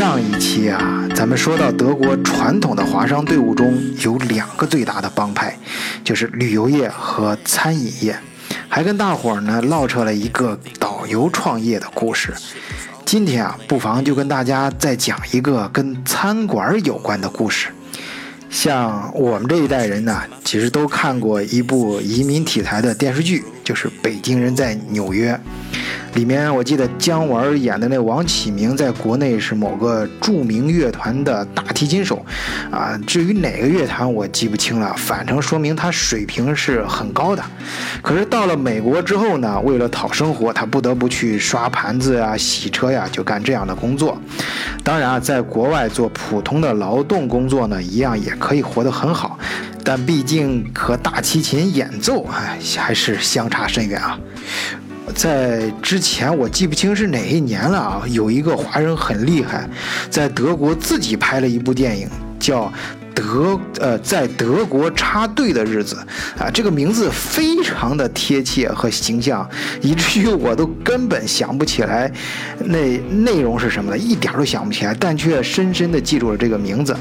上一期啊，咱们说到德国传统的华商队伍中有两个最大的帮派，就是旅游业和餐饮业，还跟大伙儿呢唠扯了一个导游创业的故事。今天啊，不妨就跟大家再讲一个跟餐馆有关的故事。像我们这一代人呢，其实都看过一部移民题材的电视剧，就是《北京人在纽约》。里面我记得姜文演的那王启明，在国内是某个著名乐团的大提琴手，啊，至于哪个乐团我记不清了，反正说明他水平是很高的。可是到了美国之后呢，为了讨生活，他不得不去刷盘子呀、洗车呀，就干这样的工作。当然啊，在国外做普通的劳动工作呢，一样也可以活得很好，但毕竟和大提琴演奏，哎，还是相差甚远啊。在之前我记不清是哪一年了啊，有一个华人很厉害，在德国自己拍了一部电影，叫《德呃在德国插队的日子》啊，这个名字非常的贴切和形象，以至于我都根本想不起来那内容是什么了，一点都想不起来，但却深深的记住了这个名字。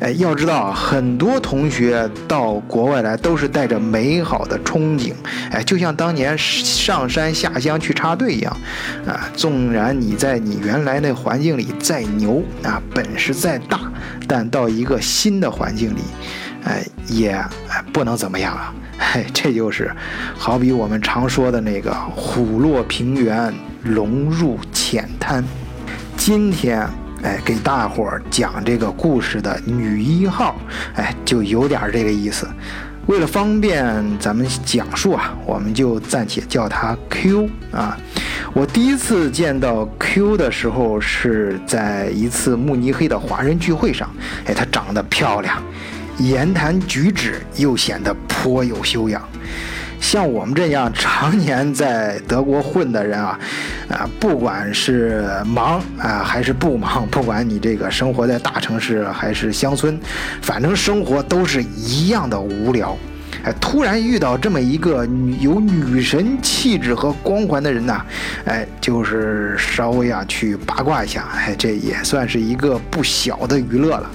哎，要知道，很多同学到国外来都是带着美好的憧憬，哎，就像当年上山下乡去插队一样，啊，纵然你在你原来那环境里再牛啊，本事再大，但到一个新的环境里，哎，也不能怎么样啊，嘿，这就是好比我们常说的那个虎落平原，龙入浅滩，今天。哎，给大伙儿讲这个故事的女一号，哎，就有点这个意思。为了方便咱们讲述啊，我们就暂且叫她 Q 啊。我第一次见到 Q 的时候是在一次慕尼黑的华人聚会上。哎，她长得漂亮，言谈举止又显得颇有修养。像我们这样常年在德国混的人啊，啊，不管是忙啊还是不忙，不管你这个生活在大城市还是乡村，反正生活都是一样的无聊。哎，突然遇到这么一个有女神气质和光环的人呐，哎，就是稍微啊去八卦一下，哎，这也算是一个不小的娱乐了。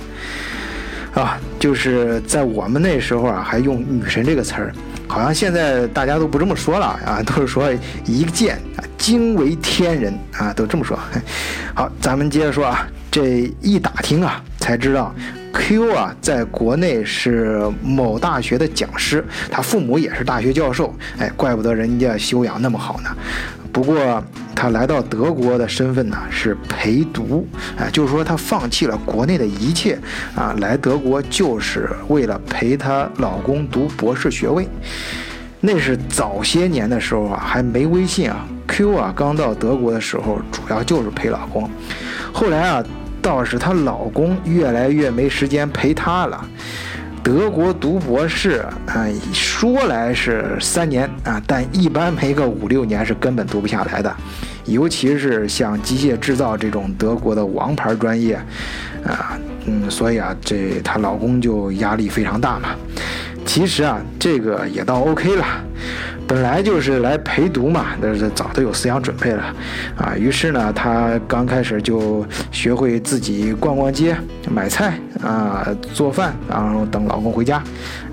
啊，就是在我们那时候啊，还用女神这个词儿。好像现在大家都不这么说了 啊，都是说一见啊惊为天人啊，都这么说。好，咱们接着说啊，这一打听啊，才知道 Q 啊在国内是某大学的讲师，他父母也是大学教授，哎，怪不得人家修养那么好呢。不过他来到德国的身份呢是陪读，啊，就是说他放弃了国内的一切啊，来德国就是为了陪她老公读博士学位。那是早些年的时候啊，还没微信啊。Q 啊刚到德国的时候，主要就是陪老公。后来啊，倒是她老公越来越没时间陪她了。德国读博士啊，说来是三年啊，但一般没个五六年是根本读不下来的，尤其是像机械制造这种德国的王牌专业，啊，嗯，所以啊，这她老公就压力非常大嘛。其实啊，这个也倒 OK 了。本来就是来陪读嘛，那是早都有思想准备了，啊，于是呢，她刚开始就学会自己逛逛街、买菜啊、做饭，然后等老公回家，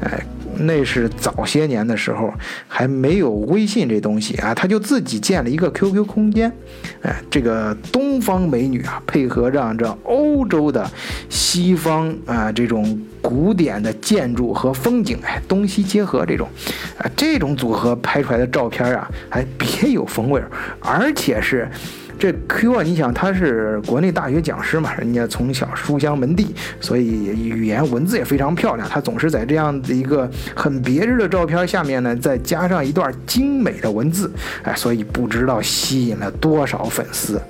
哎。那是早些年的时候，还没有微信这东西啊，他就自己建了一个 QQ 空间，哎，这个东方美女啊，配合上这欧洲的西方啊这种古典的建筑和风景，哎，东西结合这种，啊，这种组合拍出来的照片啊，还别有风味，而且是。这 Q 啊，你想他是国内大学讲师嘛，人家从小书香门第，所以语言文字也非常漂亮。他总是在这样的一个很别致的照片下面呢，再加上一段精美的文字，哎，所以不知道吸引了多少粉丝。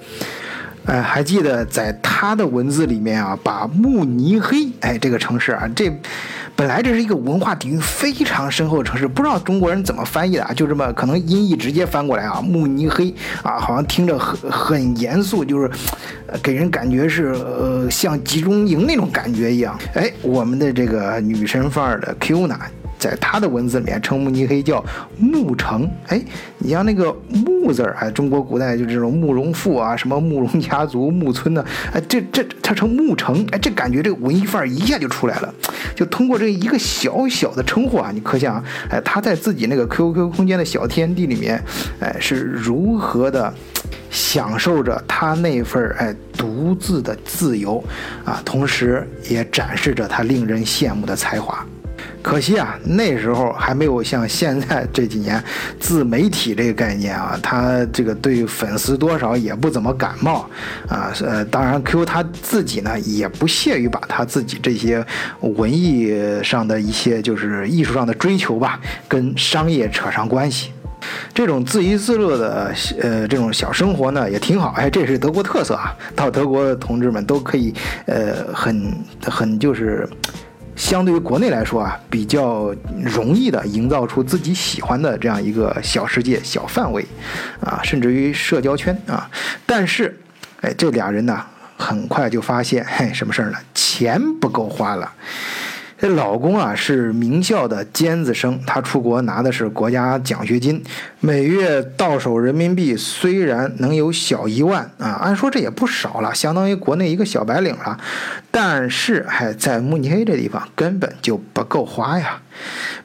哎，还记得在他的文字里面啊，把慕尼黑，哎，这个城市啊，这。本来这是一个文化底蕴非常深厚的城市，不知道中国人怎么翻译的啊？就这么可能音译直接翻过来啊，慕尼黑啊，好像听着很很严肃，就是，给人感觉是呃像集中营那种感觉一样。哎，我们的这个女神范儿的 Q 呢，在他的文字里面称慕尼黑叫慕城。哎，你像那个慕字儿，哎，中国古代就这种慕容复啊，什么慕容家族、慕村呢，哎，这这他称慕城，哎，这感觉这个文艺范儿一下就出来了。就通过这一个小小的称呼啊，你可想，哎，他在自己那个 QQ 空间的小天地里面，哎，是如何的享受着他那份儿哎独自的自由啊，同时也展示着他令人羡慕的才华。可惜啊，那时候还没有像现在这几年自媒体这个概念啊，他这个对粉丝多少也不怎么感冒啊。呃，当然 Q 他自己呢也不屑于把他自己这些文艺上的一些就是艺术上的追求吧，跟商业扯上关系。这种自娱自乐的呃这种小生活呢也挺好，哎，这是德国特色啊。到德国的同志们都可以呃很很就是。相对于国内来说啊，比较容易的营造出自己喜欢的这样一个小世界、小范围，啊，甚至于社交圈啊。但是，哎，这俩人呢，很快就发现，嘿，什么事儿呢？钱不够花了。这老公啊是名校的尖子生，他出国拿的是国家奖学金，每月到手人民币虽然能有小一万啊，按说这也不少了，相当于国内一个小白领了，但是还在慕尼黑这地方根本就不够花呀。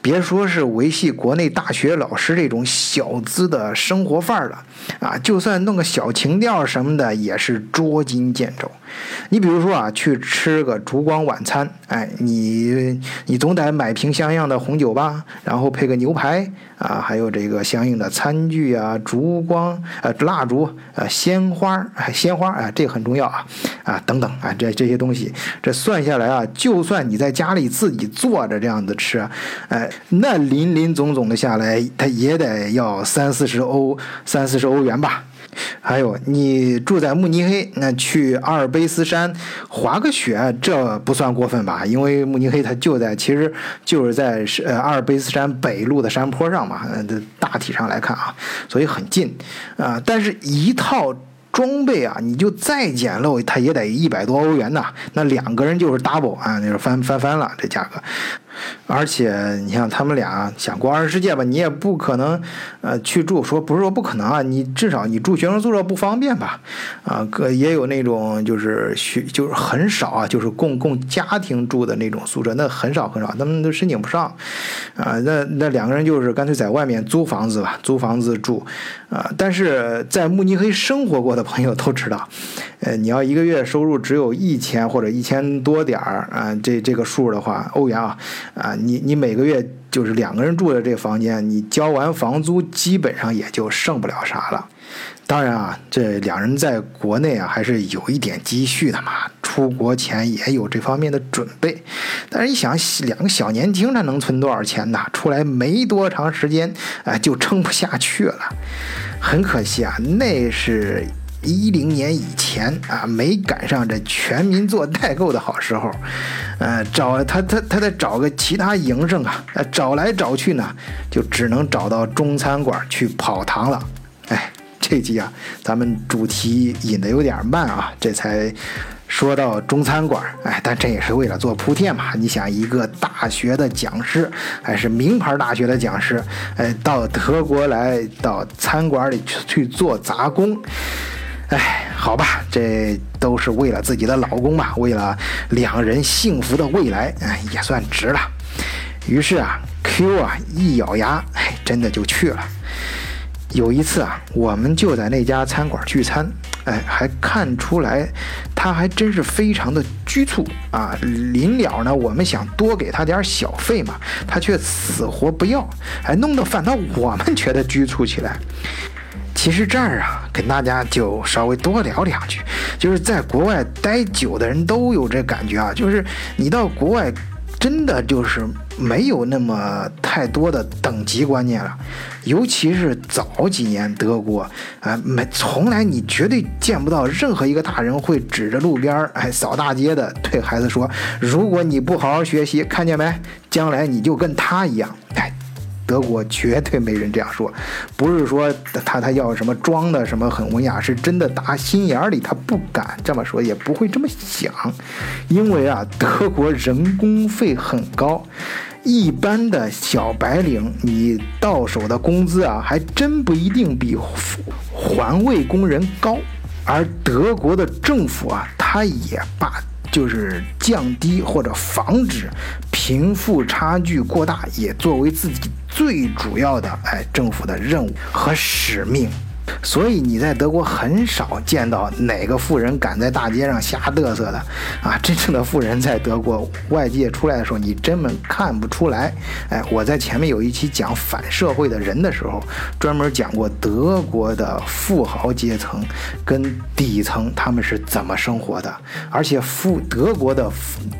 别说是维系国内大学老师这种小资的生活范儿了啊，就算弄个小情调什么的，也是捉襟见肘。你比如说啊，去吃个烛光晚餐，哎，你你总得买瓶像样的红酒吧，然后配个牛排啊，还有这个相应的餐具啊，烛光呃蜡烛呃鲜花鲜花啊，这很重要啊啊等等啊这这些东西，这算下来啊，就算你在家里自己做着这样子吃，哎，那林林总总的下来，它也得要三四十欧三四十欧元吧。还有，你住在慕尼黑，那去阿尔卑斯山滑个雪，这不算过分吧？因为慕尼黑它就在，其实就是在呃阿尔卑斯山北路的山坡上嘛。呃，大体上来看啊，所以很近啊。但是，一套装备啊，你就再简陋，它也得一百多欧元呐。那两个人就是 double 啊，那是翻翻翻了这价格。而且你像他们俩想过二人世界吧，你也不可能，呃，去住说不是说不可能啊，你至少你住学生宿舍不方便吧，啊，可也有那种就是学就是很少啊，就是供供家庭住的那种宿舍，那很少很少，他们都申请不上，啊，那那两个人就是干脆在外面租房子吧，租房子住，啊，但是在慕尼黑生活过的朋友都知道，呃，你要一个月收入只有一千或者一千多点儿啊，这这个数的话，欧元啊。啊，你你每个月就是两个人住的这房间，你交完房租，基本上也就剩不了啥了。当然啊，这两人在国内啊还是有一点积蓄的嘛，出国前也有这方面的准备。但是你想，两个小年轻，他能存多少钱呢？出来没多长时间，啊，就撑不下去了。很可惜啊，那是。一零年以前啊，没赶上这全民做代购的好时候，呃，找他他他得找个其他营生啊，呃，找来找去呢，就只能找到中餐馆去跑堂了。哎，这集啊，咱们主题引的有点慢啊，这才说到中餐馆，哎，但这也是为了做铺垫嘛。你想，一个大学的讲师，还是名牌大学的讲师，哎，到德国来到餐馆里去去做杂工。哎，好吧，这都是为了自己的老公嘛，为了两人幸福的未来，哎，也算值了。于是啊，Q 啊一咬牙，哎，真的就去了。有一次啊，我们就在那家餐馆聚餐，哎，还看出来他还真是非常的局促啊。临了呢，我们想多给他点小费嘛，他却死活不要，还弄得反倒我们觉得局促起来。其实这儿啊，跟大家就稍微多聊两句，就是在国外待久的人都有这感觉啊，就是你到国外，真的就是没有那么太多的等级观念了，尤其是早几年德国啊，没从来你绝对见不到任何一个大人会指着路边儿哎扫大街的对孩子说，如果你不好好学习，看见没，将来你就跟他一样，哎。德国绝对没人这样说，不是说他他要什么装的什么很文雅，是真的打心眼里他不敢这么说，也不会这么想，因为啊，德国人工费很高，一般的小白领，你到手的工资啊，还真不一定比环卫工人高。而德国的政府啊，他也把就是降低或者防止贫富差距过大，也作为自己最主要的哎政府的任务和使命。所以你在德国很少见到哪个富人敢在大街上瞎嘚瑟的啊！真正的富人在德国外界出来的时候，你根本看不出来。哎，我在前面有一期讲反社会的人的时候，专门讲过德国的富豪阶层跟底层他们是怎么生活的，而且富德国的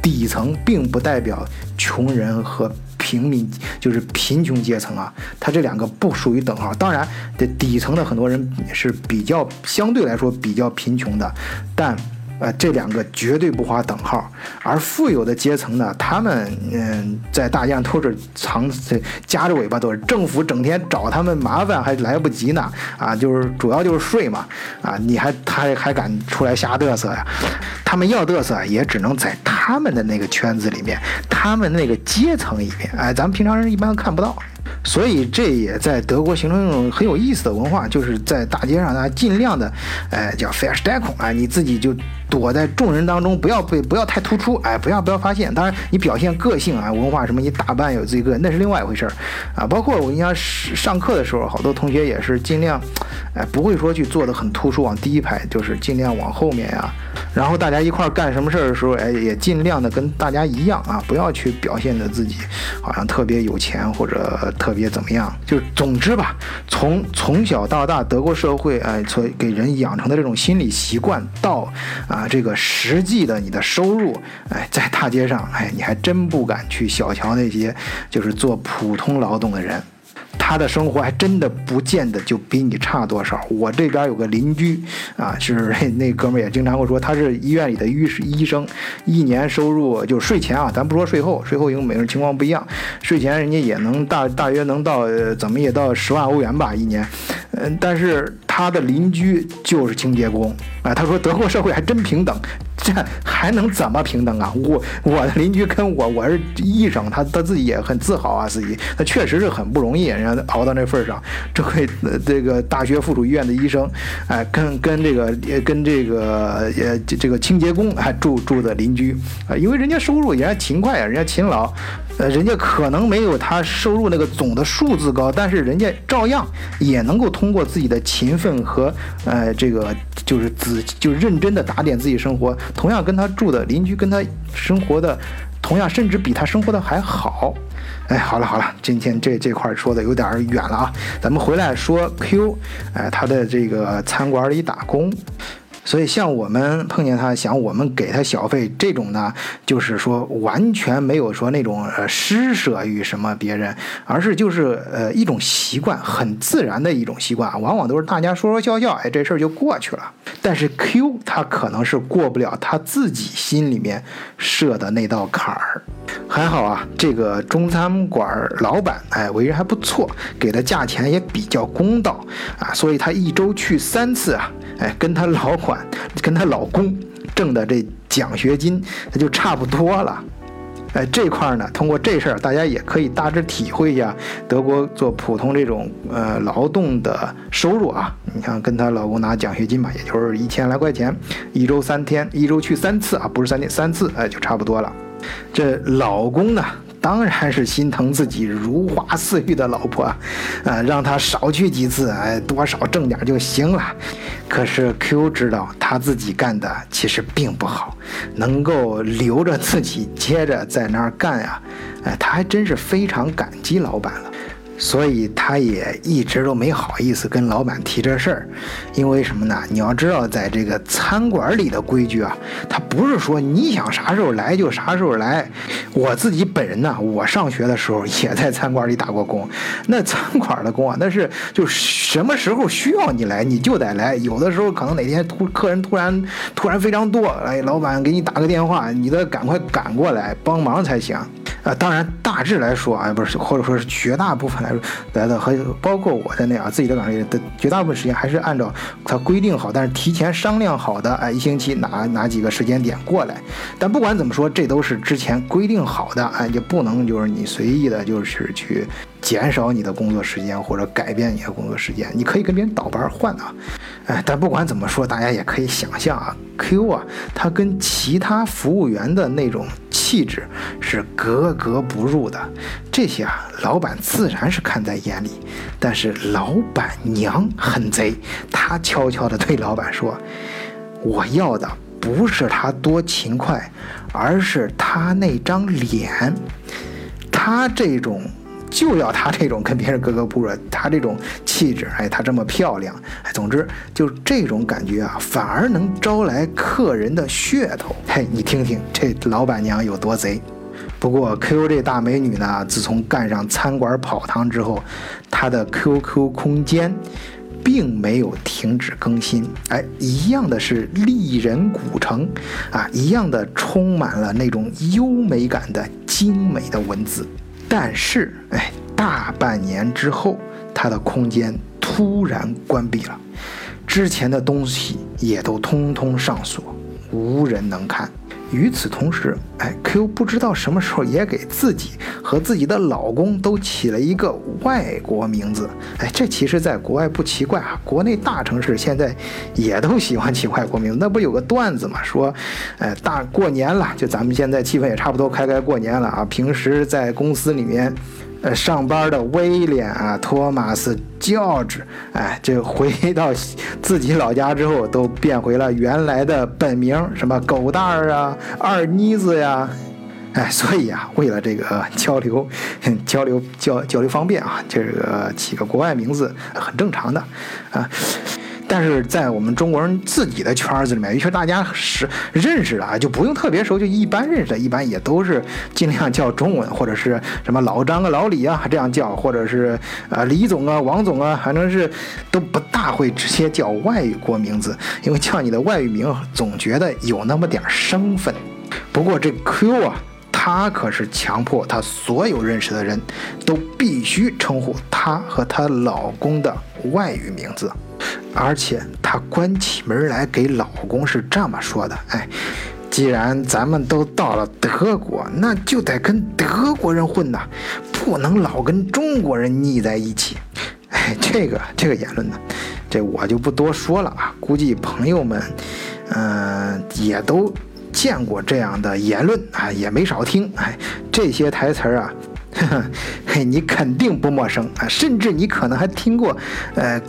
底层并不代表穷人和。平民就是贫穷阶层啊，他这两个不属于等号。当然，这底层的很多人是比较相对来说比较贫穷的，但。呃，这两个绝对不划等号，而富有的阶层呢，他们嗯，在大街上都是藏夹着尾巴，都是政府整天找他们麻烦还来不及呢啊，就是主要就是税嘛啊，你还他还敢出来瞎嘚瑟呀？他们要嘚瑟也只能在他们的那个圈子里面，他们那个阶层里面，哎，咱们平常人一般看不到。所以这也在德国形成一种很有意思的文化，就是在大街上呢，尽量的，哎，叫 f a s h d e c k 啊，你自己就躲在众人当中，不要被不要太突出，出哎，不要不要发现。当然，你表现个性啊，文化什么，你打扮有自己个，那是另外一回事儿啊。包括我印象上课的时候，好多同学也是尽量，哎，不会说去坐的很突出，往第一排，就是尽量往后面呀。然后大家一块儿干什么事儿的时候，哎，也尽量的跟大家一样啊，不要去表现的自己好像特别有钱或者特别怎么样。就总之吧，从从小到大，德国社会哎，所给人养成的这种心理习惯，到啊这个实际的你的收入，哎，在大街上，哎，你还真不敢去小瞧那些就是做普通劳动的人。他的生活还真的不见得就比你差多少。我这边有个邻居啊，是 那哥们也经常会说，他是医院里的医医生，一年收入就税前啊，咱不说税后，税后因为每个人情况不一样，税前人家也能大大约能到怎么也到十万欧元吧一年，嗯，但是他的邻居就是清洁工啊，他说德国社会还真平等。这还能怎么平等啊？我我的邻居跟我我是医生，他他自己也很自豪啊，自己他确实是很不容易，人家熬到那份上。这位这个大学附属医院的医生，哎，跟跟这个跟这个呃这个清洁工还住住的邻居啊，因为人家收入人家勤快啊，人家勤劳。呃，人家可能没有他收入那个总的数字高，但是人家照样也能够通过自己的勤奋和呃这个就是仔就认真的打点自己生活，同样跟他住的邻居跟他生活的同样，甚至比他生活的还好。哎，好了好了，今天这这块说的有点远了啊，咱们回来说 Q，哎，他的这个餐馆里打工。所以，像我们碰见他，想我们给他小费这种呢，就是说完全没有说那种呃施舍于什么别人，而是就是呃一种习惯，很自然的一种习惯，往往都是大家说说笑笑，哎，这事儿就过去了。但是 Q 他可能是过不了他自己心里面设的那道坎儿。还好啊，这个中餐馆老板哎为人还不错，给的价钱也比较公道啊，所以他一周去三次啊。哎，跟他老管，跟她老公挣的这奖学金，那就差不多了。哎，这块儿呢，通过这事儿，大家也可以大致体会一下德国做普通这种呃劳动的收入啊。你像跟她老公拿奖学金吧，也就是一千来块钱，一周三天，一周去三次啊，不是三天三次，哎，就差不多了。这老公呢？当然是心疼自己如花似玉的老婆，啊，让他少去几次，哎，多少挣点就行了。可是 Q 知道他自己干的其实并不好，能够留着自己接着在那儿干呀，哎，他还真是非常感激老板了。所以他也一直都没好意思跟老板提这事儿，因为什么呢？你要知道，在这个餐馆里的规矩啊，他不是说你想啥时候来就啥时候来。我自己本人呢，我上学的时候也在餐馆里打过工，那餐馆的工啊，那是就什么时候需要你来你就得来，有的时候可能哪天突客人突然突然非常多，哎，老板给你打个电话，你得赶快赶过来帮忙才行。啊，当然大致来说啊，不是或者说是绝大部分来说来的和包括我在内啊，自己的岗位的绝大部分时间还是按照他规定好，但是提前商量好的，哎，一星期哪哪几个时间点过来。但不管怎么说，这都是之前规定好的，哎，就不能就是你随意的，就是去。减少你的工作时间或者改变你的工作时间，你可以跟别人倒班换啊，哎，但不管怎么说，大家也可以想象啊，Q 啊，他跟其他服务员的那种气质是格格不入的，这些啊，老板自然是看在眼里，但是老板娘很贼，她悄悄地对老板说：“我要的不是他多勤快，而是他那张脸，他这种。”就要他这种跟别人格格不入，他这种气质，哎，他这么漂亮，哎，总之就这种感觉啊，反而能招来客人的噱头。嘿，你听听这老板娘有多贼。不过 Q 这大美女呢，自从干上餐馆跑堂之后，她的 QQ 空间并没有停止更新，哎，一样的是丽人古城啊，一样的充满了那种优美感的精美的文字。但是，哎，大半年之后，他的空间突然关闭了，之前的东西也都通通上锁，无人能看。与此同时，哎，Q 不知道什么时候也给自己和自己的老公都起了一个外国名字。哎，这其实在国外不奇怪啊，国内大城市现在也都喜欢起外国名字。那不有个段子嘛，说，哎，大过年了，就咱们现在气氛也差不多，开开过年了啊。平时在公司里面。呃，上班的威廉啊，托马斯、George，哎，这回到自己老家之后，都变回了原来的本名，什么狗蛋儿啊、二妮子呀，哎，所以啊，为了这个交流、交流、交交流方便啊，这个起个国外名字很正常的啊。但是在我们中国人自己的圈子里面，尤其大家是认识的啊，就不用特别熟，就一般认识的，一般也都是尽量叫中文，或者是什么老张啊、老李啊这样叫，或者是啊李总啊、王总啊，反正是都不大会直接叫外国名字，因为叫你的外语名总觉得有那么点生分。不过这 Q 啊，他可是强迫他所有认识的人都必须称呼他和她老公的外语名字。而且她关起门来给老公是这么说的：“哎，既然咱们都到了德国，那就得跟德国人混呐，不能老跟中国人腻在一起。”哎，这个这个言论呢，这我就不多说了啊。估计朋友们，嗯，也都见过这样的言论啊，也没少听。哎，这些台词儿啊，嘿，你肯定不陌生啊，甚至你可能还听过，呃。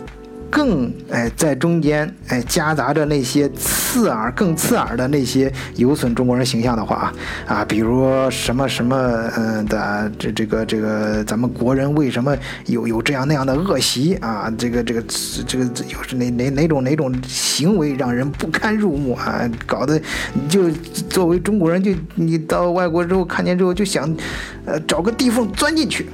更哎，在中间哎夹杂着那些刺耳、更刺耳的那些有损中国人形象的话啊啊，比如什么什么嗯的这这个这个咱们国人为什么有有这样那样的恶习啊？这个这个这个又是哪哪哪种哪种行为让人不堪入目啊？搞得你就作为中国人就你到外国之后看见之后就想呃找个地缝钻进去。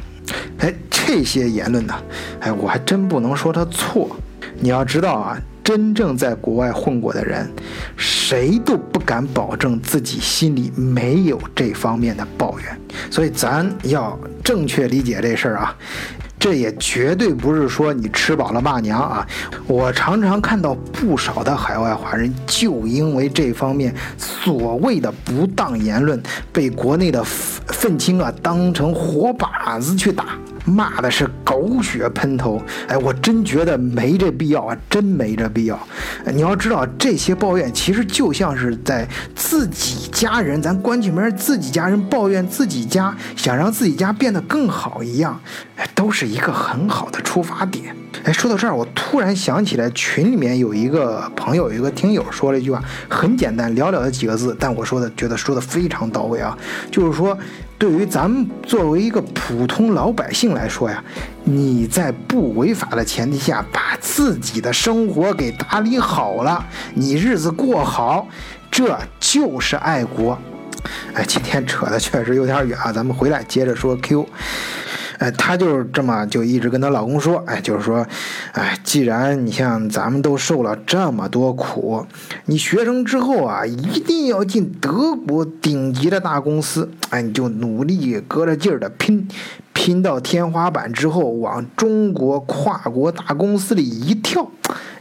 哎，这些言论呢，哎，我还真不能说他错。你要知道啊，真正在国外混过的人，谁都不敢保证自己心里没有这方面的抱怨。所以咱要正确理解这事儿啊。这也绝对不是说你吃饱了骂娘啊！我常常看到不少的海外华人，就因为这方面所谓的不当言论，被国内的愤青啊当成活靶子去打。骂的是狗血喷头，哎，我真觉得没这必要啊，真没这必要。你要知道，这些抱怨其实就像是在自己家人，咱关起门自己家人抱怨自己家，想让自己家变得更好一样，哎，都是一个很好的出发点。哎，说到这儿，我突然想起来，群里面有一个朋友，有一个听友说了一句话，很简单，寥寥的几个字，但我说的觉得说的非常到位啊，就是说。对于咱们作为一个普通老百姓来说呀，你在不违法的前提下，把自己的生活给打理好了，你日子过好，这就是爱国。哎，今天扯的确实有点远啊，咱们回来接着说 Q。哎，她就是这么就一直跟她老公说，哎，就是说，哎，既然你像咱们都受了这么多苦，你学成之后啊，一定要进德国顶级的大公司，哎，你就努力搁着劲儿的拼，拼到天花板之后，往中国跨国大公司里一跳，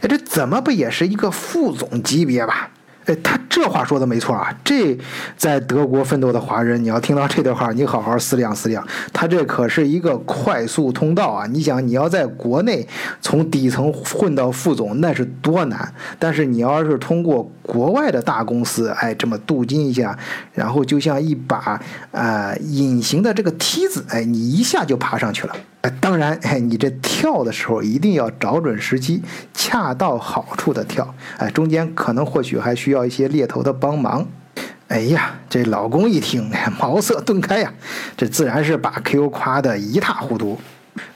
哎，这怎么不也是一个副总级别吧？哎，他这话说的没错啊！这在德国奋斗的华人，你要听到这段话，你好好思量思量。他这可是一个快速通道啊！你想，你要在国内从底层混到副总，那是多难。但是你要是通过国外的大公司，哎，这么镀金一下，然后就像一把呃隐形的这个梯子，哎，你一下就爬上去了。当然，哎，你这跳的时候一定要找准时机，恰到好处的跳。哎，中间可能或许还需要一些猎头的帮忙。哎呀，这老公一听，茅塞顿开呀，这自然是把 Q 夸得一塌糊涂。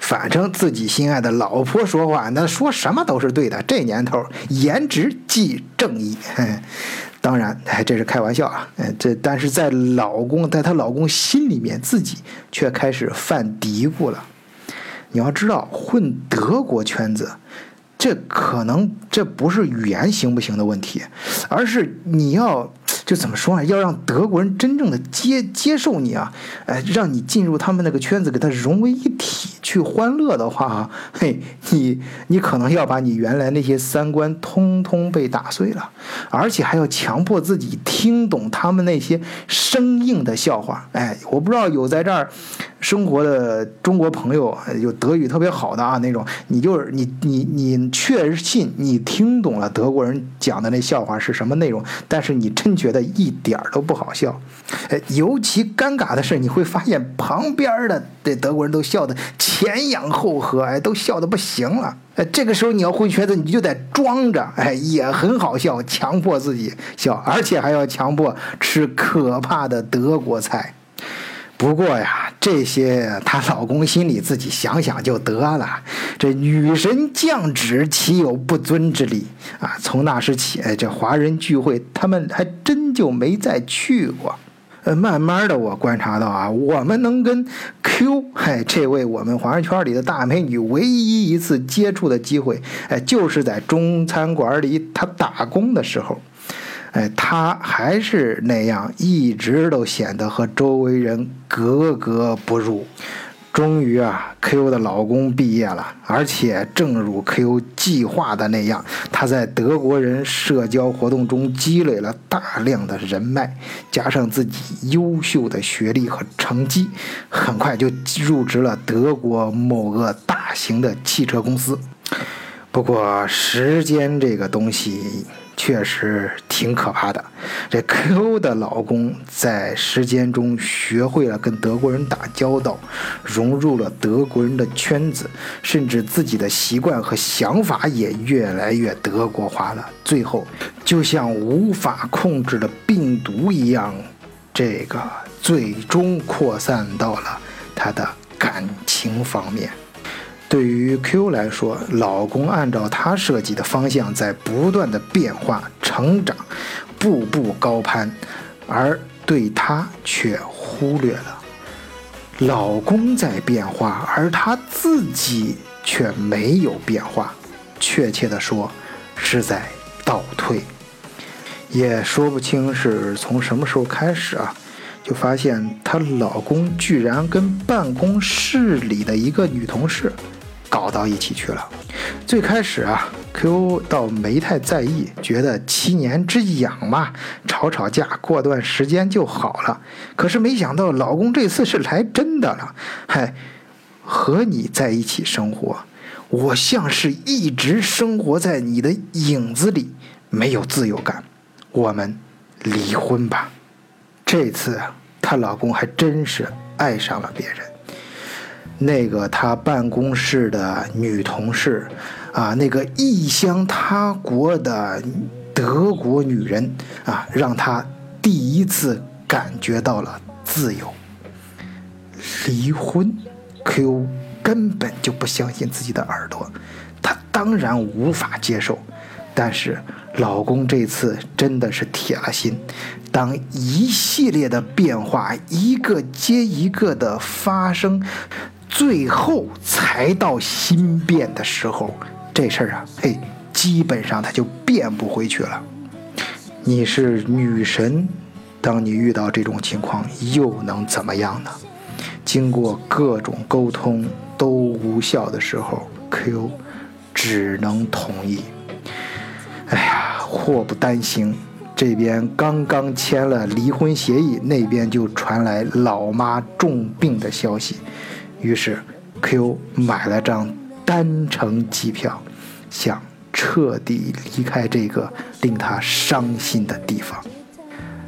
反正自己心爱的老婆说话，那说什么都是对的。这年头，颜值即正义。当然，哎，这是开玩笑啊。这但是在老公在她老公心里面，自己却开始犯嘀咕了。你要知道，混德国圈子，这可能这不是语言行不行的问题，而是你要。就怎么说呢？要让德国人真正的接接受你啊，哎，让你进入他们那个圈子，给他融为一体去欢乐的话，嘿，你你可能要把你原来那些三观通通被打碎了，而且还要强迫自己听懂他们那些生硬的笑话。哎，我不知道有在这儿生活的中国朋友有德语特别好的啊那种，你就是你你你确信你听懂了德国人讲的那笑话是什么内容，但是你真觉得。一点儿都不好笑，哎，尤其尴尬的是，你会发现旁边的这德国人都笑得前仰后合，哎，都笑得不行了，哎，这个时候你要混圈子，你就得装着，哎，也很好笑，强迫自己笑，而且还要强迫吃可怕的德国菜。不过呀，这些她老公心里自己想想就得了。这女神降旨，岂有不遵之理啊？从那时起，哎，这华人聚会，他们还真就没再去过。呃，慢慢的，我观察到啊，我们能跟 Q，嗨，这位我们华人圈里的大美女，唯一一次接触的机会，哎，就是在中餐馆里她打工的时候。哎，他还是那样，一直都显得和周围人格格不入。终于啊，Q 的老公毕业了，而且正如 Q 计划的那样，他在德国人社交活动中积累了大量的人脉，加上自己优秀的学历和成绩，很快就入职了德国某个大型的汽车公司。不过，时间这个东西。确实挺可怕的。这 Q 的老公在时间中学会了跟德国人打交道，融入了德国人的圈子，甚至自己的习惯和想法也越来越德国化了。最后，就像无法控制的病毒一样，这个最终扩散到了他的感情方面。对于 Q 来说，老公按照他他设计的方向在不断的变化、成长，步步高攀，而对她却忽略了。老公在变化，而她自己却没有变化，确切的说，是在倒退。也说不清是从什么时候开始啊，就发现她老公居然跟办公室里的一个女同事。搞到一起去了。最开始啊，Q 倒没太在意，觉得七年之痒嘛，吵吵架，过段时间就好了。可是没想到，老公这次是来真的了。嗨，和你在一起生活，我像是一直生活在你的影子里，没有自由感。我们离婚吧。这次她老公还真是爱上了别人。那个他办公室的女同事，啊，那个异乡他国的德国女人，啊，让他第一次感觉到了自由。离婚，Q 根本就不相信自己的耳朵，她当然无法接受。但是老公这次真的是铁了心，当一系列的变化一个接一个的发生。最后才到心变的时候，这事儿啊，嘿，基本上他就变不回去了。你是女神，当你遇到这种情况，又能怎么样呢？经过各种沟通都无效的时候，Q 只能同意。哎呀，祸不单行，这边刚刚签了离婚协议，那边就传来老妈重病的消息。于是，Q 买了张单程机票，想彻底离开这个令他伤心的地方。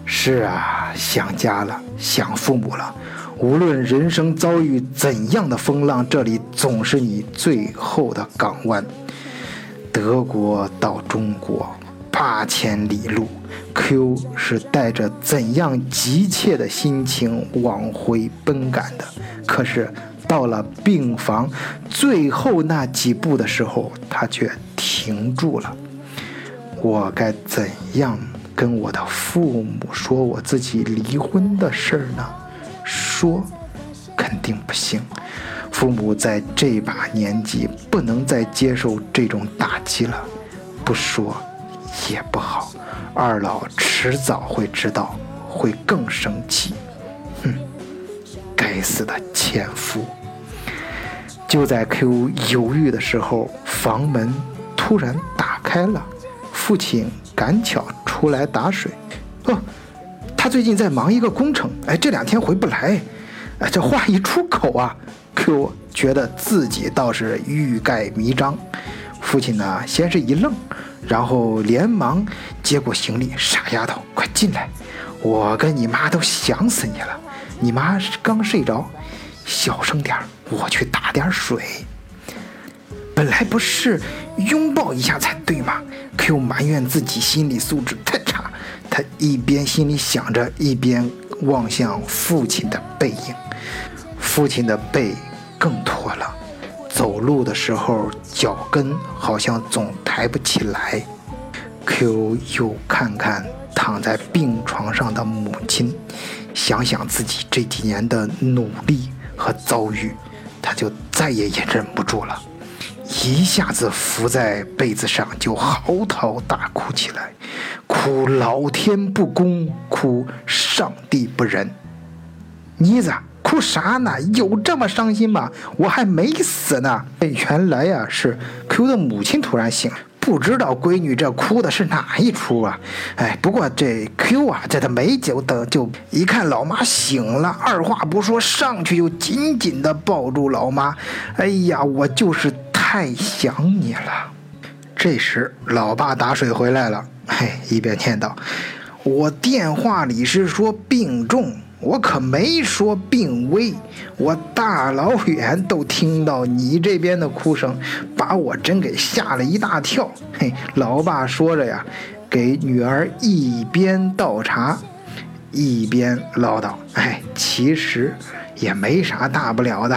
是啊，想家了，想父母了。无论人生遭遇怎样的风浪，这里总是你最后的港湾。德国到中国八千里路，Q 是带着怎样急切的心情往回奔赶的？可是到了病房最后那几步的时候，他却停住了。我该怎样跟我的父母说我自己离婚的事儿呢？说，肯定不行。父母在这把年纪不能再接受这种打击了，不说也不好。二老迟早会知道，会更生气。哼，该死的前夫！就在 Q 犹豫的时候，房门突然打开了，父亲赶巧出来打水。哦。他最近在忙一个工程，哎，这两天回不来。哎，这话一出口啊，Q 觉得自己倒是欲盖弥彰。父亲呢，先是一愣，然后连忙接过行李：“傻丫头，快进来！我跟你妈都想死你了。你妈刚睡着，小声点儿我去打点水。本来不是拥抱一下才对吗？”Q 埋怨自己心理素质太差。他一边心里想着，一边望向父亲的背影。父亲的背更驼了，走路的时候脚跟好像总抬不起来。Q 又看看躺在病床上的母亲，想想自己这几年的努力和遭遇，他就再也也忍不住了。一下子伏在被子上就嚎啕大哭起来，哭老天不公，哭上帝不仁。妮子，哭啥呢？有这么伤心吗？我还没死呢。原来呀，是 Q 的母亲突然醒了，不知道闺女这哭的是哪一出啊？哎，不过这 Q 啊，这他没久等，就一看老妈醒了，二话不说上去就紧紧的抱住老妈。哎呀，我就是。太想你了。这时，老爸打水回来了，嘿，一边念叨：“我电话里是说病重，我可没说病危。我大老远都听到你这边的哭声，把我真给吓了一大跳。”嘿，老爸说着呀，给女儿一边倒茶，一边唠叨：“哎，其实……”也没啥大不了的，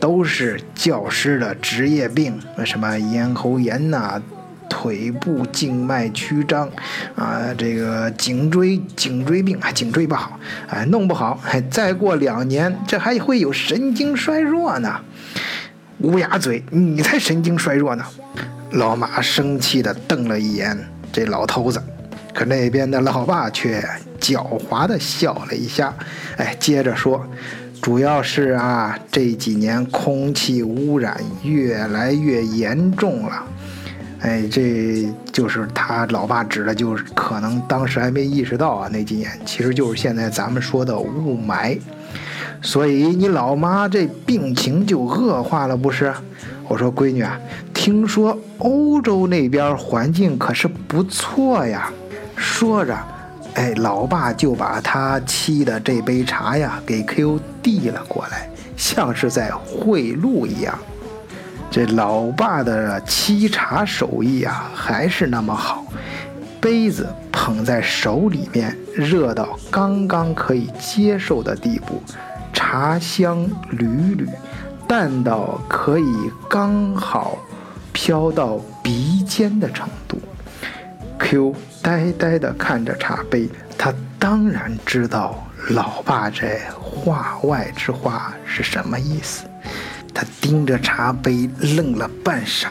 都是教师的职业病，什么咽喉炎呐、腿部静脉曲张啊，这个颈椎颈椎病啊，颈椎不好，哎，弄不好，哎，再过两年，这还会有神经衰弱呢。乌鸦嘴，你才神经衰弱呢！老马生气地瞪了一眼这老头子，可那边的老爸却狡猾地笑了一下，哎，接着说。主要是啊，这几年空气污染越来越严重了，哎，这就是他老爸指的，就是可能当时还没意识到啊，那几年其实就是现在咱们说的雾霾，所以你老妈这病情就恶化了，不是？我说闺女啊，听说欧洲那边环境可是不错呀，说着。哎，老爸就把他沏的这杯茶呀给 Q 递了过来，像是在贿赂一样。这老爸的沏茶手艺啊还是那么好，杯子捧在手里面，热到刚刚可以接受的地步，茶香缕缕，淡到可以刚好飘到鼻尖的程度。Q。呆呆地看着茶杯，他当然知道老爸这话外之话是什么意思。他盯着茶杯愣了半晌，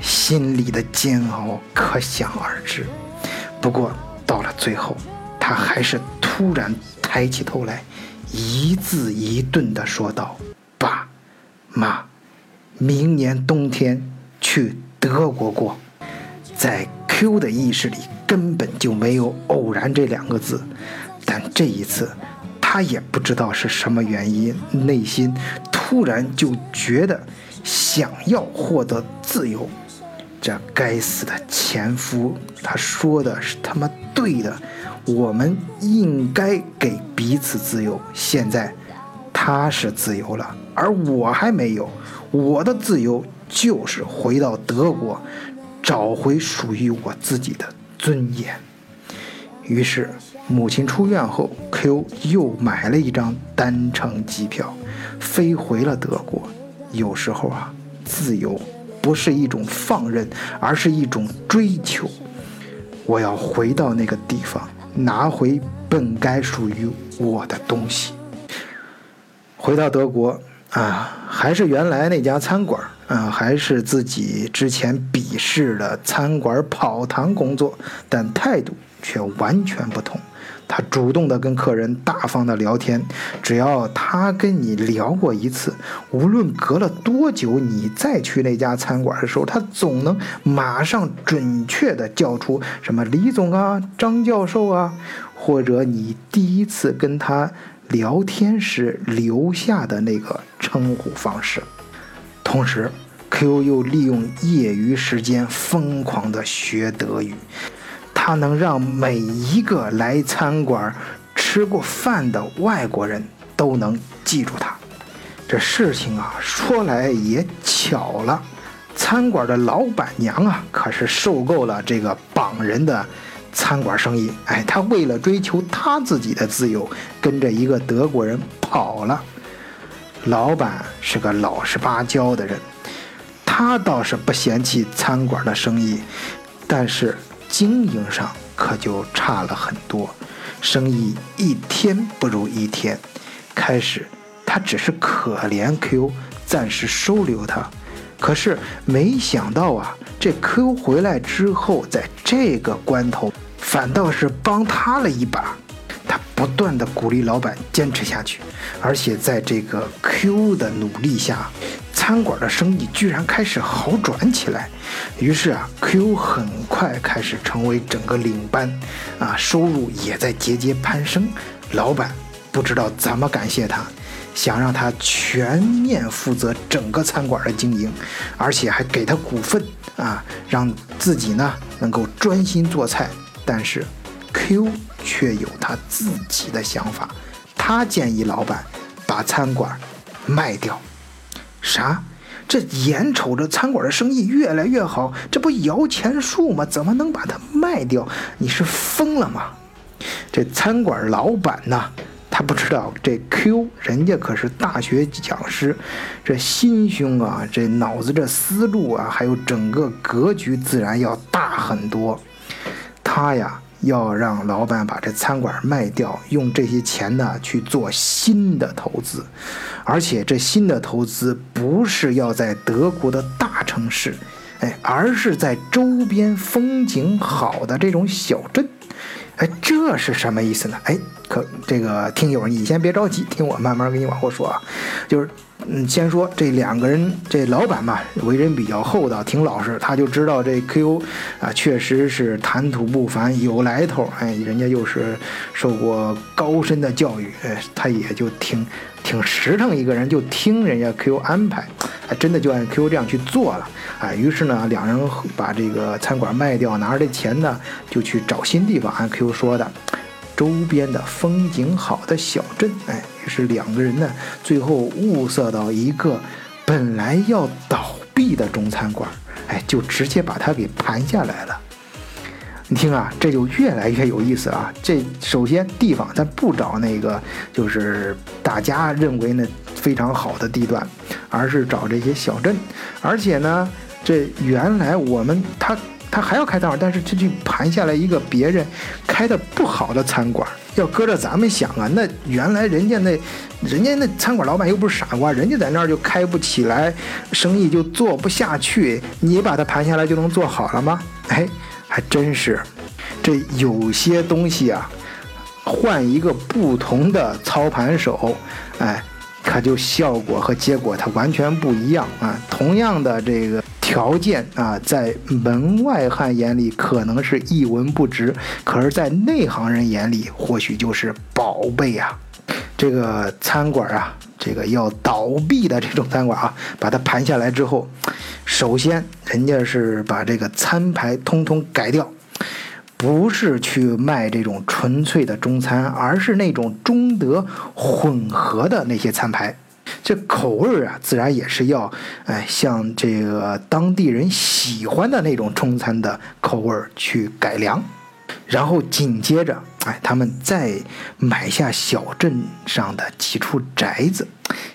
心里的煎熬可想而知。不过到了最后，他还是突然抬起头来，一字一顿地说道：“爸妈，明年冬天去德国过。”在 Q 的意识里根本就没有“偶然”这两个字，但这一次，他也不知道是什么原因，内心突然就觉得想要获得自由。这该死的前夫，他说的是他妈对的，我们应该给彼此自由。现在他是自由了，而我还没有。我的自由就是回到德国。找回属于我自己的尊严。于是，母亲出院后，Q 又买了一张单程机票，飞回了德国。有时候啊，自由不是一种放任，而是一种追求。我要回到那个地方，拿回本该属于我的东西。回到德国啊，还是原来那家餐馆。嗯，还是自己之前鄙视的餐馆跑堂工作，但态度却完全不同。他主动的跟客人大方的聊天，只要他跟你聊过一次，无论隔了多久，你再去那家餐馆的时候，他总能马上准确的叫出什么李总啊、张教授啊，或者你第一次跟他聊天时留下的那个称呼方式。同时，Q 又利用业余时间疯狂地学德语，他能让每一个来餐馆吃过饭的外国人都能记住他。这事情啊，说来也巧了，餐馆的老板娘啊，可是受够了这个绑人的餐馆生意。哎，她为了追求她自己的自由，跟着一个德国人跑了。老板是个老实巴交的人，他倒是不嫌弃餐馆的生意，但是经营上可就差了很多，生意一天不如一天。开始他只是可怜 Q，暂时收留他，可是没想到啊，这 Q 回来之后，在这个关头反倒是帮他了一把。他不断的鼓励老板坚持下去，而且在这个 Q 的努力下，餐馆的生意居然开始好转起来。于是啊，Q 很快开始成为整个领班，啊，收入也在节节攀升。老板不知道怎么感谢他，想让他全面负责整个餐馆的经营，而且还给他股份啊，让自己呢能够专心做菜。但是 Q。却有他自己的想法，他建议老板把餐馆卖掉。啥？这眼瞅着餐馆的生意越来越好，这不摇钱树吗？怎么能把它卖掉？你是疯了吗？这餐馆老板呢？他不知道这 Q 人家可是大学讲师，这心胸啊，这脑子这思路啊，还有整个格局，自然要大很多。他呀。要让老板把这餐馆卖掉，用这些钱呢去做新的投资，而且这新的投资不是要在德国的大城市，哎，而是在周边风景好的这种小镇，哎，这是什么意思呢？哎，可这个听友你先别着急，听我慢慢给你往后说啊，就是。嗯，先说这两个人，这老板嘛，为人比较厚道，挺老实，他就知道这 Q 啊，确实是谈吐不凡，有来头。哎，人家又是受过高深的教育，哎，他也就挺挺实诚一个人，就听人家 Q 安排，还真的就按 Q 这样去做了。哎，于是呢，两人把这个餐馆卖掉，拿着这钱呢，就去找新地方。按 Q 说的。周边的风景好的小镇，哎，于是两个人呢，最后物色到一个本来要倒闭的中餐馆，哎，就直接把它给盘下来了。你听啊，这就越来越有意思啊！这首先地方，咱不找那个就是大家认为呢非常好的地段，而是找这些小镇，而且呢，这原来我们他。他还要开餐馆，但是他去盘下来一个别人开的不好的餐馆。要搁着咱们想啊，那原来人家那，人家那餐馆老板又不是傻瓜，人家在那儿就开不起来，生意就做不下去，你把它盘下来就能做好了吗？哎，还真是，这有些东西啊，换一个不同的操盘手，哎，它就效果和结果它完全不一样啊。同样的这个。条件啊，在门外汉眼里可能是一文不值，可是，在内行人眼里或许就是宝贝啊。这个餐馆啊，这个要倒闭的这种餐馆啊，把它盘下来之后，首先人家是把这个餐牌通通改掉，不是去卖这种纯粹的中餐，而是那种中德混合的那些餐牌。这口味啊，自然也是要，哎，像这个当地人喜欢的那种中餐的口味去改良，然后紧接着，哎，他们再买下小镇上的几处宅子，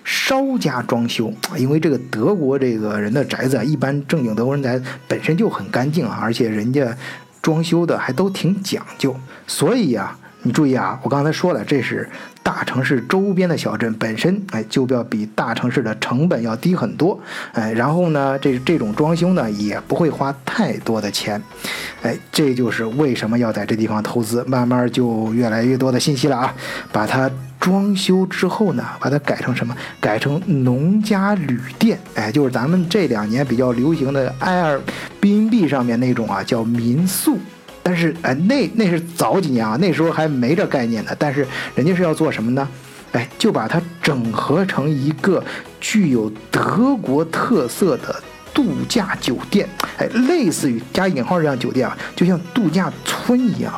稍加装修，因为这个德国这个人的宅子啊，一般正经德国人宅本身就很干净啊，而且人家装修的还都挺讲究，所以呀。你注意啊，我刚才说了，这是大城市周边的小镇，本身哎就要比大城市的成本要低很多，哎，然后呢，这这种装修呢也不会花太多的钱，哎，这就是为什么要在这地方投资。慢慢就越来越多的信息了啊，把它装修之后呢，把它改成什么？改成农家旅店，哎，就是咱们这两年比较流行的 Airbnb 上面那种啊，叫民宿。但是，哎，那那是早几年啊，那时候还没这概念呢。但是人家是要做什么呢？哎，就把它整合成一个具有德国特色的度假酒店，哎，类似于加引号这样酒店啊，就像度假村一样。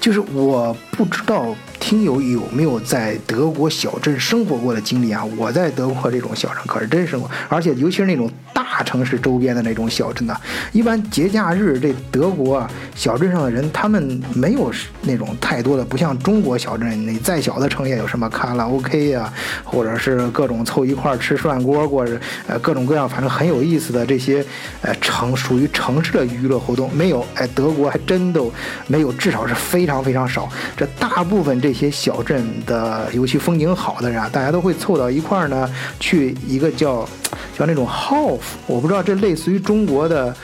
就是我不知道听友有没有在德国小镇生活过的经历啊？我在德国这种小镇可是真生活，而且尤其是那种。大城市周边的那种小镇呢，一般节假日这德国啊小镇上的人，他们没有那种太多的，不像中国小镇，你再小的城也有什么卡拉 OK 呀，或者是各种凑一块吃涮锅，或者呃各种各样，反正很有意思的这些呃城属于城市的娱乐活动没有，哎，德国还真都没有，至少是非非常非常少。这大部分这些小镇的，尤其风景好的人啊，大家都会凑到一块儿呢，去一个叫。叫那种 hof，我不知道这类似于中国的，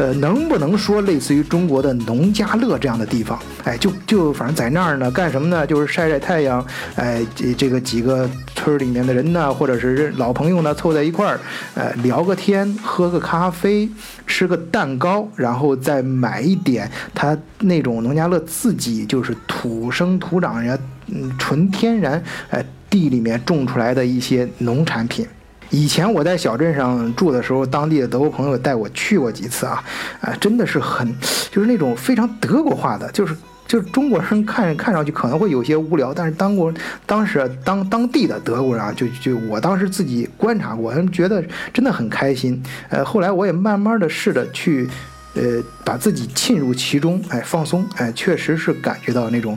呃，能不能说类似于中国的农家乐这样的地方？哎，就就反正在那儿呢，干什么呢？就是晒晒太阳，哎，这这个几个村里面的人呢，或者是老朋友呢，凑在一块儿，呃，聊个天，喝个咖啡，吃个蛋糕，然后再买一点他那种农家乐自己就是土生土长人家，嗯，纯天然，哎，地里面种出来的一些农产品。以前我在小镇上住的时候，当地的德国朋友带我去过几次啊，啊，真的是很，就是那种非常德国化的，就是就是中国人看看上去可能会有些无聊，但是当过当时当当地的德国人啊，就就我当时自己观察过，觉得真的很开心。呃，后来我也慢慢的试着去。呃，把自己浸入其中，哎，放松，哎，确实是感觉到那种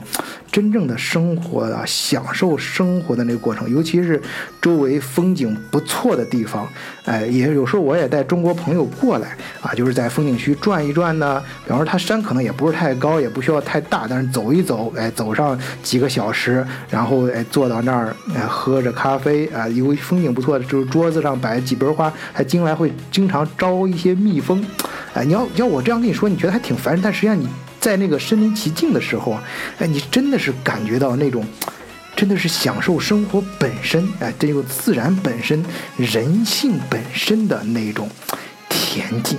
真正的生活啊，享受生活的那个过程，尤其是周围风景不错的地方，哎，也有时候我也带中国朋友过来啊，就是在风景区转一转呢。比方说，它山可能也不是太高，也不需要太大，但是走一走，哎，走上几个小时，然后哎，坐到那儿，哎，喝着咖啡啊，由于风景不错的，就是桌子上摆几盆花，还经来会经常招一些蜜蜂。哎，你要要我这样跟你说，你觉得还挺烦人，但实际上你在那个身临其境的时候啊，哎，你真的是感觉到那种，真的是享受生活本身，哎，这个自然本身、人性本身的那种恬静，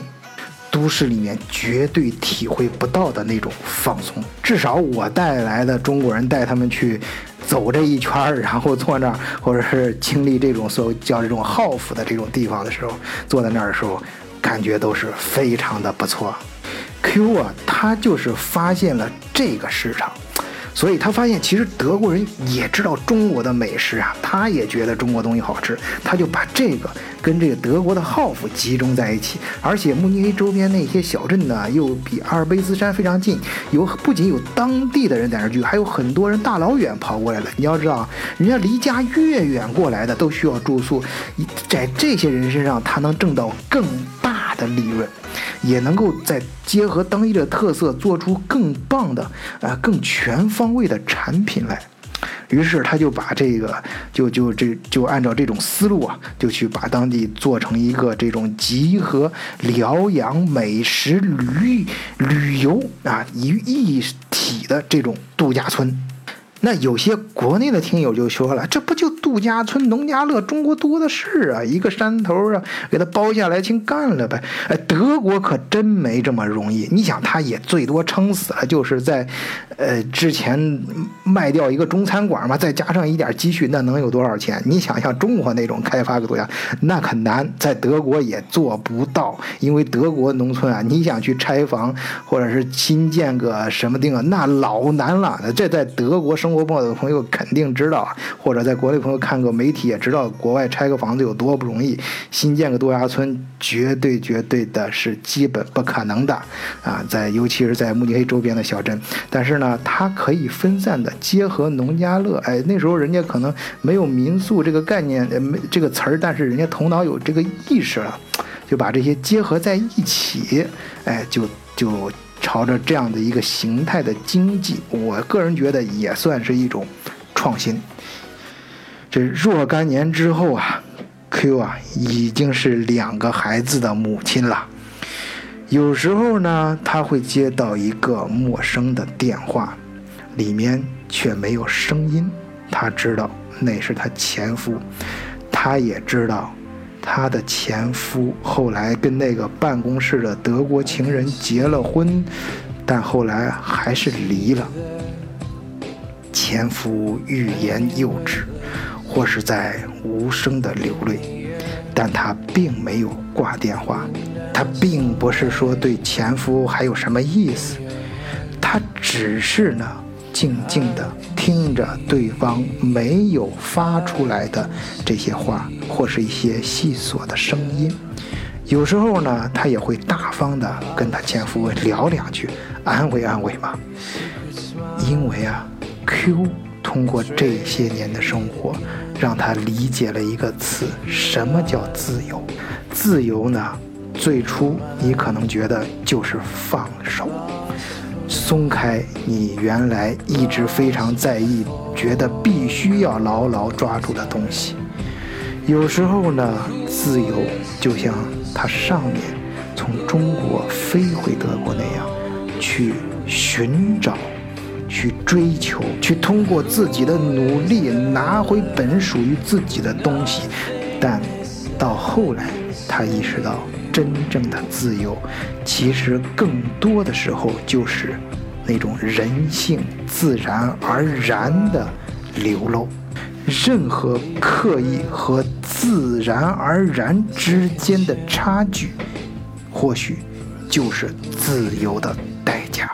都市里面绝对体会不到的那种放松。至少我带来的中国人带他们去走这一圈儿，然后坐那儿，或者是经历这种所谓叫这种浩府的这种地方的时候，坐在那儿的时候。感觉都是非常的不错，Q 啊，他就是发现了这个市场，所以他发现其实德国人也知道中国的美食啊，他也觉得中国东西好吃，他就把这个跟这个德国的好夫集中在一起，而且慕尼黑周边那些小镇呢，又比阿尔卑斯山非常近，有不仅有当地的人在那聚，还有很多人大老远跑过来了。你要知道，人家离家越远过来的都需要住宿，在这些人身上，他能挣到更。的利润，也能够在结合当地的特色，做出更棒的啊、更全方位的产品来。于是他就把这个，就就这就按照这种思路啊，就去把当地做成一个这种集合疗养、美食、旅旅游啊于一体的这种度假村。那有些国内的听友就说了，这不就度假村、农家乐，中国多的是啊，一个山头啊，给他包下来，请干了呗。哎，德国可真没这么容易。你想，他也最多撑死了，就是在，呃，之前卖掉一个中餐馆嘛，再加上一点积蓄，那能有多少钱？你想想中国那种开发个度假，那可难，在德国也做不到，因为德国农村啊，你想去拆房或者是新建个什么地方，那老难了。这在德国生。过的朋友肯定知道，或者在国内朋友看个媒体也知道，国外拆个房子有多不容易，新建个度假村绝对绝对的是基本不可能的啊！在尤其是在慕尼黑周边的小镇，但是呢，它可以分散的结合农家乐。哎，那时候人家可能没有民宿这个概念，没这个词儿，但是人家头脑有这个意识了，就把这些结合在一起，哎，就就。朝着这样的一个形态的经济，我个人觉得也算是一种创新。这若干年之后啊，Q 啊已经是两个孩子的母亲了。有时候呢，他会接到一个陌生的电话，里面却没有声音。他知道那是他前夫，他也知道。她的前夫后来跟那个办公室的德国情人结了婚，但后来还是离了。前夫欲言又止，或是在无声的流泪，但他并没有挂电话。他并不是说对前夫还有什么意思，他只是呢。静静地听着对方没有发出来的这些话，或是一些细琐的声音。有时候呢，他也会大方地跟他前夫聊两句，安慰安慰嘛。因为啊，Q 通过这些年的生活，让他理解了一个词：什么叫自由？自由呢？最初你可能觉得就是放手。松开你原来一直非常在意、觉得必须要牢牢抓住的东西。有时候呢，自由就像他上面从中国飞回德国那样，去寻找、去追求、去通过自己的努力拿回本属于自己的东西。但到后来，他意识到。真正的自由，其实更多的时候就是那种人性自然而然的流露。任何刻意和自然而然之间的差距，或许就是自由的代价。